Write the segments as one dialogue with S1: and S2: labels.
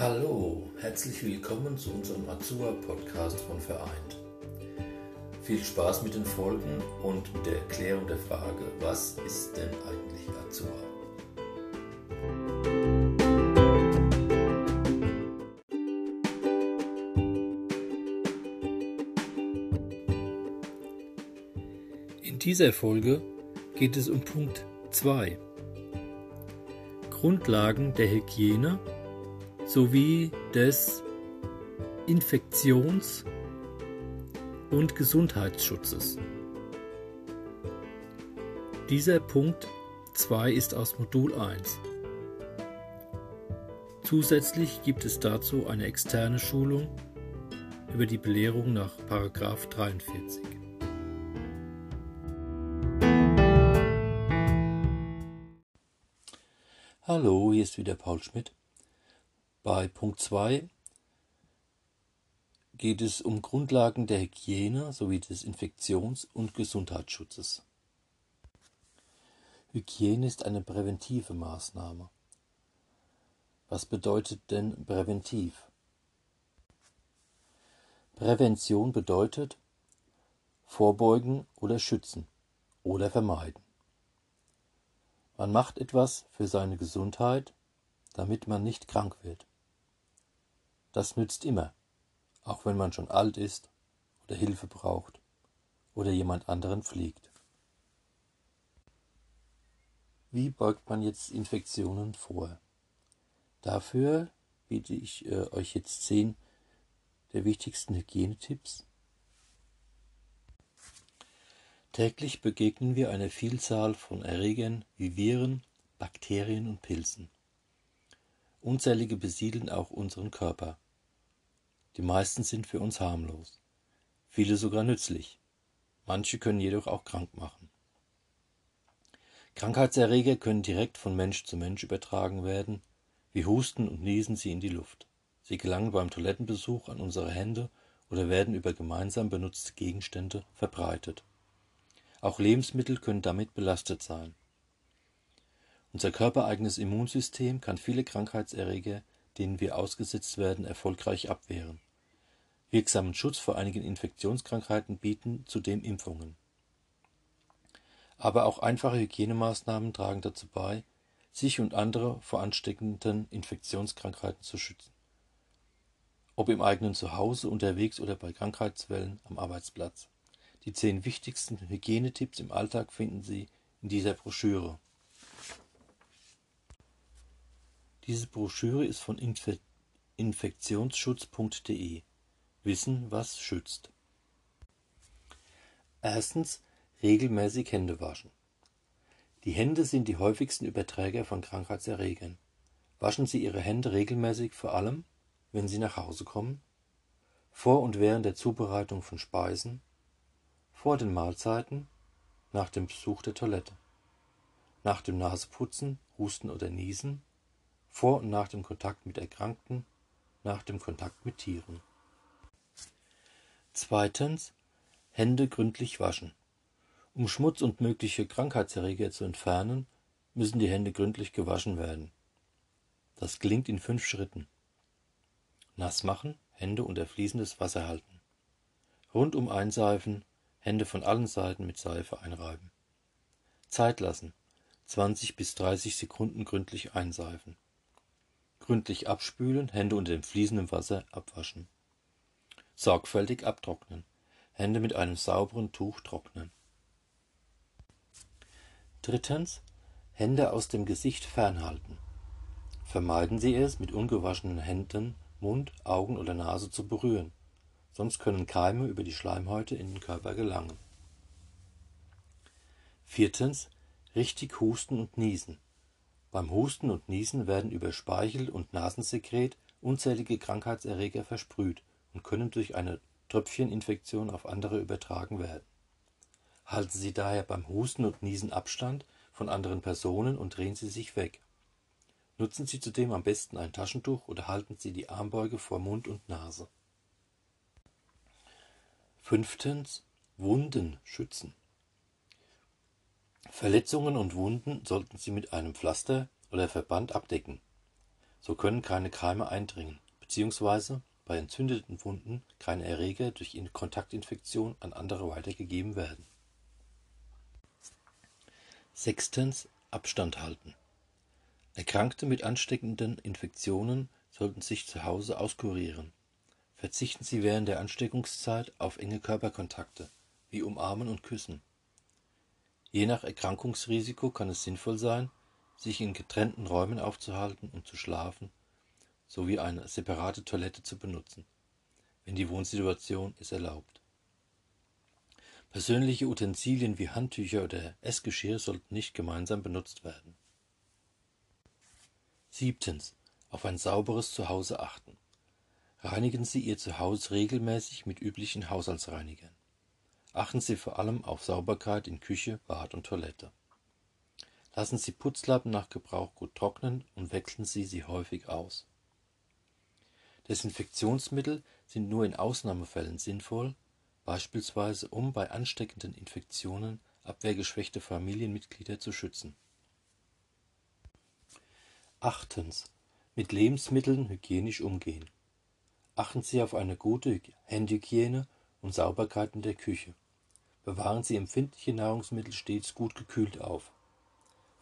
S1: Hallo, herzlich willkommen zu unserem Azua-Podcast von Vereint. Viel Spaß mit den Folgen und mit der Erklärung der Frage, was ist denn eigentlich Azua? In dieser Folge geht es um Punkt 2. Grundlagen der Hygiene sowie des Infektions- und Gesundheitsschutzes. Dieser Punkt 2 ist aus Modul 1. Zusätzlich gibt es dazu eine externe Schulung über die Belehrung nach 43. Hallo, hier ist wieder Paul Schmidt. Bei Punkt 2 geht es um Grundlagen der Hygiene sowie des Infektions- und Gesundheitsschutzes. Hygiene ist eine präventive Maßnahme. Was bedeutet denn präventiv? Prävention bedeutet vorbeugen oder schützen oder vermeiden. Man macht etwas für seine Gesundheit, damit man nicht krank wird. Das nützt immer, auch wenn man schon alt ist oder Hilfe braucht oder jemand anderen pflegt. Wie beugt man jetzt Infektionen vor? Dafür biete ich äh, euch jetzt zehn der wichtigsten Hygienetipps. Täglich begegnen wir einer Vielzahl von Erregern wie Viren, Bakterien und Pilzen. Unzählige besiedeln auch unseren Körper. Die meisten sind für uns harmlos, viele sogar nützlich. Manche können jedoch auch krank machen. Krankheitserreger können direkt von Mensch zu Mensch übertragen werden, wie Husten und Niesen sie in die Luft. Sie gelangen beim Toilettenbesuch an unsere Hände oder werden über gemeinsam benutzte Gegenstände verbreitet. Auch Lebensmittel können damit belastet sein. Unser körpereigenes Immunsystem kann viele Krankheitserreger, denen wir ausgesetzt werden, erfolgreich abwehren. Wirksamen Schutz vor einigen Infektionskrankheiten bieten zudem Impfungen. Aber auch einfache Hygienemaßnahmen tragen dazu bei, sich und andere vor ansteckenden Infektionskrankheiten zu schützen. Ob im eigenen Zuhause, unterwegs oder bei Krankheitswellen am Arbeitsplatz. Die zehn wichtigsten Hygienetipps im Alltag finden Sie in dieser Broschüre. Diese Broschüre ist von Infe infektionsschutz.de. Wissen, was schützt. Erstens regelmäßig Hände waschen. Die Hände sind die häufigsten Überträger von Krankheitserregern. Waschen Sie Ihre Hände regelmäßig, vor allem, wenn Sie nach Hause kommen, vor und während der Zubereitung von Speisen, vor den Mahlzeiten, nach dem Besuch der Toilette, nach dem Naseputzen, Husten oder Niesen, vor und nach dem Kontakt mit Erkrankten, nach dem Kontakt mit Tieren. Zweitens Hände gründlich waschen. Um Schmutz und mögliche Krankheitserreger zu entfernen, müssen die Hände gründlich gewaschen werden. Das gelingt in fünf Schritten. Nass machen, Hände unter fließendes Wasser halten. Rundum einseifen, Hände von allen Seiten mit Seife einreiben. Zeit lassen, 20 bis 30 Sekunden gründlich einseifen gründlich abspülen, Hände unter dem fließenden Wasser abwaschen. Sorgfältig abtrocknen. Hände mit einem sauberen Tuch trocknen. Drittens. Hände aus dem Gesicht fernhalten. Vermeiden Sie es, mit ungewaschenen Händen Mund, Augen oder Nase zu berühren, sonst können Keime über die Schleimhäute in den Körper gelangen. Viertens. Richtig husten und niesen. Beim Husten und Niesen werden über Speichel und Nasensekret unzählige Krankheitserreger versprüht und können durch eine Tröpfcheninfektion auf andere übertragen werden. Halten Sie daher beim Husten und Niesen Abstand von anderen Personen und drehen Sie sich weg. Nutzen Sie zudem am besten ein Taschentuch oder halten Sie die Armbeuge vor Mund und Nase. Fünftens Wunden schützen. Verletzungen und Wunden sollten Sie mit einem Pflaster oder Verband abdecken. So können keine Keime eindringen, beziehungsweise bei entzündeten Wunden keine Erreger durch Kontaktinfektion an andere weitergegeben werden. Sechstens Abstand halten. Erkrankte mit ansteckenden Infektionen sollten sich zu Hause auskurieren. Verzichten Sie während der Ansteckungszeit auf enge Körperkontakte, wie Umarmen und Küssen. Je nach Erkrankungsrisiko kann es sinnvoll sein, sich in getrennten Räumen aufzuhalten und zu schlafen, sowie eine separate Toilette zu benutzen, wenn die Wohnsituation es erlaubt. Persönliche Utensilien wie Handtücher oder Essgeschirr sollten nicht gemeinsam benutzt werden. Siebtens. Auf ein sauberes Zuhause achten. Reinigen Sie Ihr Zuhause regelmäßig mit üblichen Haushaltsreinigern. Achten Sie vor allem auf Sauberkeit in Küche, Bad und Toilette. Lassen Sie Putzlappen nach Gebrauch gut trocknen und wechseln Sie sie häufig aus. Desinfektionsmittel sind nur in Ausnahmefällen sinnvoll, beispielsweise um bei ansteckenden Infektionen abwehrgeschwächte Familienmitglieder zu schützen. Achtens. Mit Lebensmitteln hygienisch umgehen. Achten Sie auf eine gute Handhygiene und Sauberkeit in der Küche. Bewahren Sie empfindliche Nahrungsmittel stets gut gekühlt auf.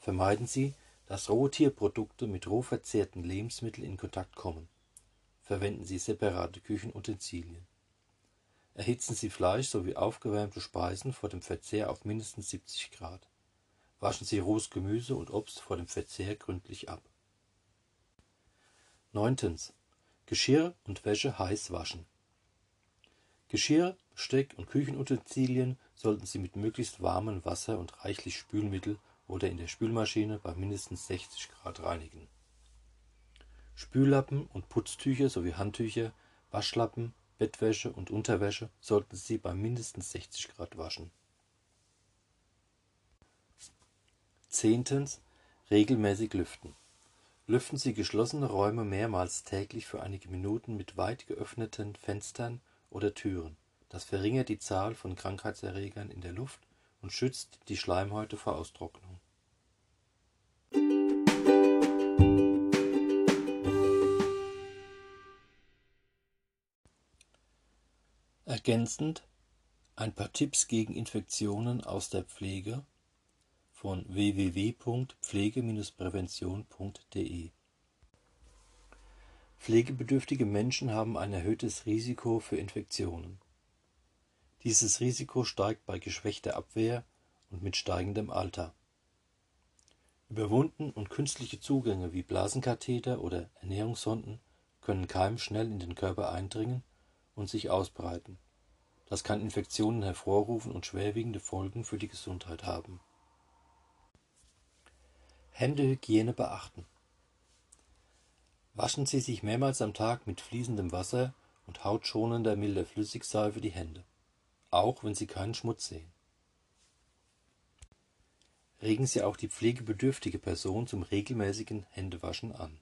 S1: Vermeiden Sie, dass Rohtierprodukte mit roh verzehrten Lebensmitteln in Kontakt kommen. Verwenden Sie separate Küchenutensilien. Erhitzen Sie Fleisch sowie aufgewärmte Speisen vor dem Verzehr auf mindestens 70 Grad. Waschen Sie rohes Gemüse und Obst vor dem Verzehr gründlich ab. 9. Geschirr und Wäsche heiß waschen. Geschirr, Besteck und Küchenutensilien sollten Sie mit möglichst warmem Wasser und reichlich Spülmittel oder in der Spülmaschine bei mindestens 60 Grad reinigen. Spüllappen und Putztücher sowie Handtücher, Waschlappen, Bettwäsche und Unterwäsche sollten Sie bei mindestens 60 Grad waschen. Zehntens. Regelmäßig lüften. Lüften Sie geschlossene Räume mehrmals täglich für einige Minuten mit weit geöffneten Fenstern oder Türen. Das verringert die Zahl von Krankheitserregern in der Luft und schützt die Schleimhäute vor Austrocknung. Ergänzend ein paar Tipps gegen Infektionen aus der Pflege von www.pflege-prävention.de Pflegebedürftige Menschen haben ein erhöhtes Risiko für Infektionen. Dieses Risiko steigt bei geschwächter Abwehr und mit steigendem Alter. Überwunden und künstliche Zugänge wie Blasenkatheter oder Ernährungssonden können Keim schnell in den Körper eindringen und sich ausbreiten. Das kann Infektionen hervorrufen und schwerwiegende Folgen für die Gesundheit haben. Händehygiene beachten. Waschen Sie sich mehrmals am Tag mit fließendem Wasser und hautschonender milder Flüssigseife die Hände, auch wenn Sie keinen Schmutz sehen. Regen Sie auch die pflegebedürftige Person zum regelmäßigen Händewaschen an.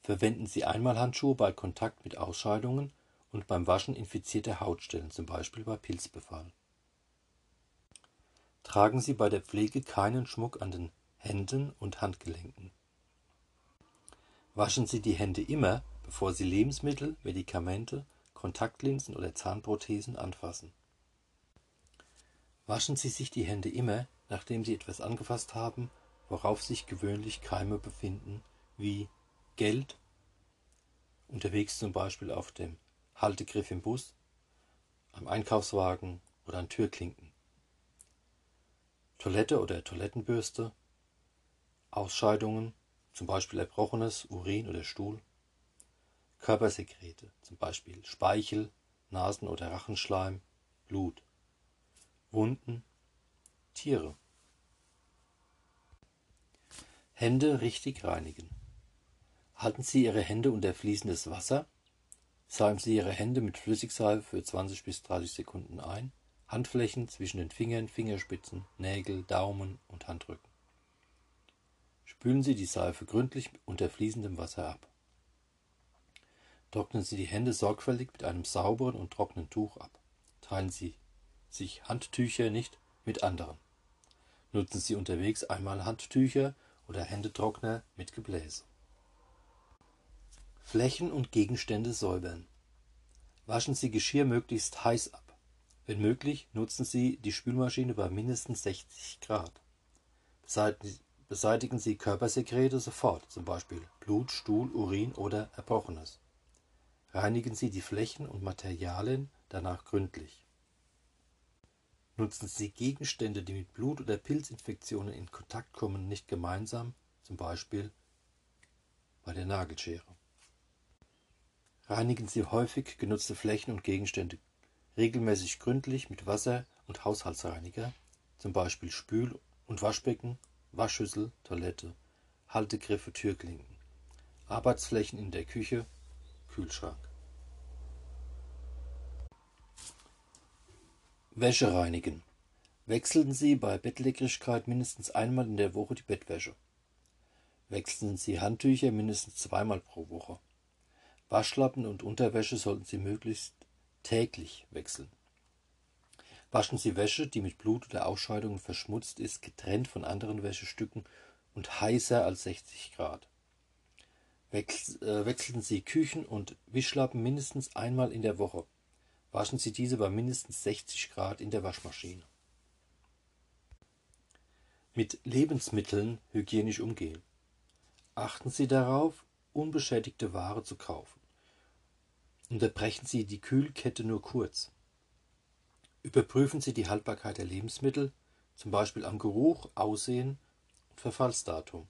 S1: Verwenden Sie Einmalhandschuhe bei Kontakt mit Ausscheidungen und beim Waschen infizierter Hautstellen, zum Beispiel bei Pilzbefall. Tragen Sie bei der Pflege keinen Schmuck an den Händen und Handgelenken. Waschen Sie die Hände immer, bevor Sie Lebensmittel, Medikamente, Kontaktlinsen oder Zahnprothesen anfassen. Waschen Sie sich die Hände immer, nachdem Sie etwas angefasst haben, worauf sich gewöhnlich Keime befinden, wie Geld, unterwegs zum Beispiel auf dem Haltegriff im Bus, am Einkaufswagen oder an Türklinken. Toilette oder Toilettenbürste, Ausscheidungen, zum Beispiel erbrochenes Urin oder Stuhl, Körpersekrete, zum Beispiel Speichel, Nasen- oder Rachenschleim, Blut, Wunden, Tiere. Hände richtig reinigen. Halten Sie Ihre Hände unter fließendes Wasser, salben Sie Ihre Hände mit Flüssigseife für 20 bis 30 Sekunden ein Handflächen zwischen den Fingern, Fingerspitzen, Nägel, Daumen und Handrücken. Spülen Sie die Seife gründlich unter fließendem Wasser ab. Trocknen Sie die Hände sorgfältig mit einem sauberen und trockenen Tuch ab. Teilen Sie sich Handtücher nicht mit anderen. Nutzen Sie unterwegs einmal Handtücher oder Händetrockner mit Gebläse. Flächen und Gegenstände säubern. Waschen Sie Geschirr möglichst heiß ab. Wenn möglich, nutzen Sie die Spülmaschine bei mindestens 60 Grad. Beseitigen Sie Körpersekrete sofort, zum Beispiel Blut, Stuhl, Urin oder Erbrochenes. Reinigen Sie die Flächen und Materialien danach gründlich. Nutzen Sie Gegenstände, die mit Blut- oder Pilzinfektionen in Kontakt kommen, nicht gemeinsam, zum Beispiel bei der Nagelschere. Reinigen Sie häufig genutzte Flächen und Gegenstände regelmäßig gründlich mit Wasser und Haushaltsreiniger, zum Beispiel Spül- und Waschbecken, Waschschüssel, Toilette, Haltegriffe, Türklinken, Arbeitsflächen in der Küche, Kühlschrank. Wäsche reinigen. Wechseln Sie bei Bettlägerigkeit mindestens einmal in der Woche die Bettwäsche. Wechseln Sie Handtücher mindestens zweimal pro Woche. Waschlappen und Unterwäsche sollten Sie möglichst täglich wechseln. Waschen Sie Wäsche, die mit Blut oder Ausscheidungen verschmutzt ist, getrennt von anderen Wäschestücken und heißer als 60 Grad. Äh, wechseln Sie Küchen- und Wischlappen mindestens einmal in der Woche. Waschen Sie diese bei mindestens 60 Grad in der Waschmaschine. Mit Lebensmitteln hygienisch umgehen. Achten Sie darauf, unbeschädigte Ware zu kaufen. Unterbrechen Sie die Kühlkette nur kurz. Überprüfen Sie die Haltbarkeit der Lebensmittel, zum Beispiel am Geruch, Aussehen und Verfallsdatum.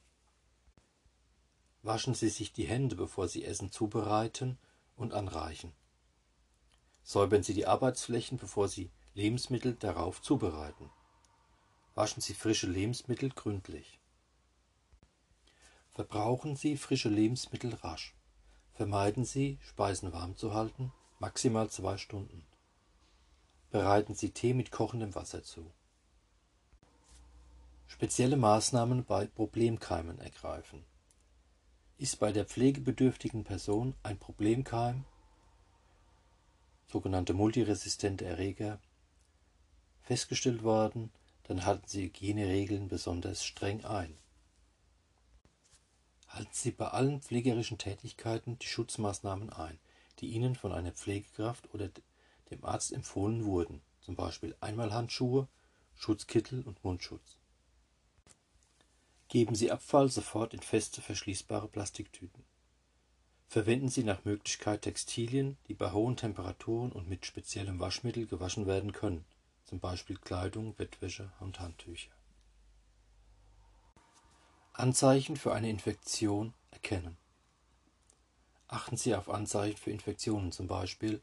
S1: Waschen Sie sich die Hände, bevor Sie Essen zubereiten und anreichen. Säubern Sie die Arbeitsflächen, bevor Sie Lebensmittel darauf zubereiten. Waschen Sie frische Lebensmittel gründlich. Verbrauchen Sie frische Lebensmittel rasch. Vermeiden Sie, Speisen warm zu halten, maximal zwei Stunden. Bereiten Sie Tee mit kochendem Wasser zu. Spezielle Maßnahmen bei Problemkeimen ergreifen. Ist bei der pflegebedürftigen Person ein Problemkeim, sogenannte multiresistente Erreger, festgestellt worden, dann halten Sie Hygieneregeln besonders streng ein. Halten Sie bei allen pflegerischen Tätigkeiten die Schutzmaßnahmen ein, die Ihnen von einer Pflegekraft oder dem Arzt empfohlen wurden, zum Beispiel Einmalhandschuhe, Schutzkittel und Mundschutz. Geben Sie Abfall sofort in feste verschließbare Plastiktüten. Verwenden Sie nach Möglichkeit Textilien, die bei hohen Temperaturen und mit speziellem Waschmittel gewaschen werden können, zum Beispiel Kleidung, Bettwäsche und Handtücher. Anzeichen für eine Infektion erkennen. Achten Sie auf Anzeichen für Infektionen, zum Beispiel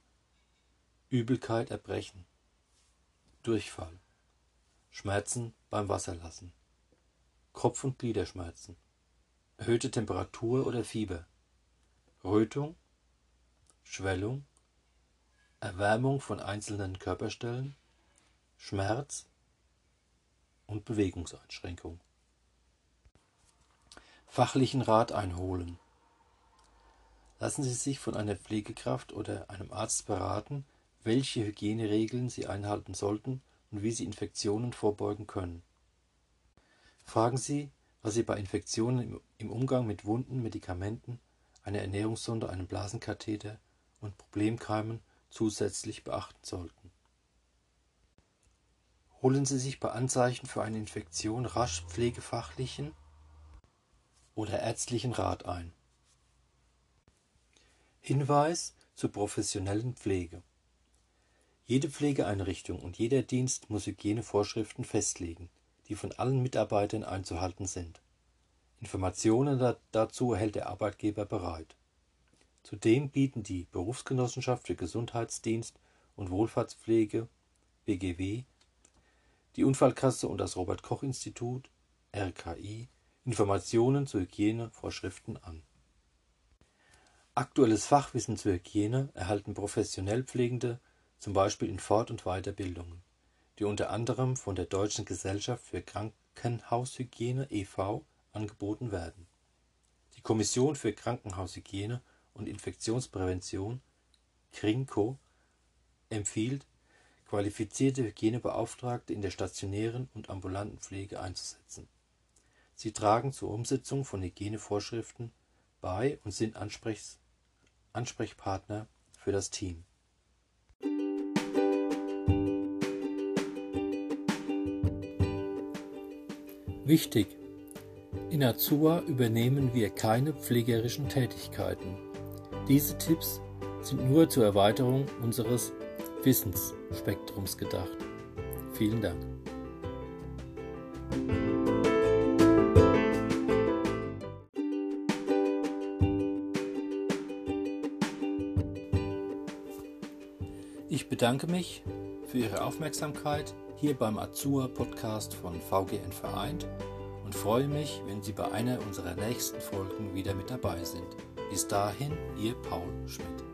S1: Übelkeit, Erbrechen, Durchfall, Schmerzen beim Wasserlassen, Kopf- und Gliederschmerzen, erhöhte Temperatur oder Fieber, Rötung, Schwellung, Erwärmung von einzelnen Körperstellen, Schmerz. Und Bewegungseinschränkung. Fachlichen Rat einholen. Lassen Sie sich von einer Pflegekraft oder einem Arzt beraten, welche Hygieneregeln Sie einhalten sollten und wie Sie Infektionen vorbeugen können. Fragen Sie, was Sie bei Infektionen im Umgang mit Wunden, Medikamenten, einer Ernährungssonde, einem Blasenkatheter und Problemkeimen zusätzlich beachten sollten. Holen Sie sich bei Anzeichen für eine Infektion rasch pflegefachlichen oder ärztlichen Rat ein. Hinweis zur professionellen Pflege. Jede Pflegeeinrichtung und jeder Dienst muss Hygienevorschriften festlegen, die von allen Mitarbeitern einzuhalten sind. Informationen dazu erhält der Arbeitgeber bereit. Zudem bieten die Berufsgenossenschaft für Gesundheitsdienst und Wohlfahrtspflege BGW, die Unfallkasse und das Robert Koch Institut RKI Informationen zu Hygienevorschriften an. Aktuelles Fachwissen zur Hygiene erhalten professionell Pflegende zum Beispiel in Fort- und Weiterbildungen, die unter anderem von der Deutschen Gesellschaft für Krankenhaushygiene e.V. angeboten werden. Die Kommission für Krankenhaushygiene und Infektionsprävention (KRINKO) empfiehlt, qualifizierte Hygienebeauftragte in der stationären und ambulanten Pflege einzusetzen Sie tragen zur Umsetzung von Hygienevorschriften bei und sind Ansprechpartner für das Team. Wichtig! In Azua übernehmen wir keine pflegerischen Tätigkeiten. Diese Tipps sind nur zur Erweiterung unseres Wissensspektrums gedacht. Vielen Dank. Ich bedanke mich für Ihre Aufmerksamkeit hier beim Azur Podcast von VGN Vereint und freue mich, wenn Sie bei einer unserer nächsten Folgen wieder mit dabei sind. Bis dahin, Ihr Paul Schmidt.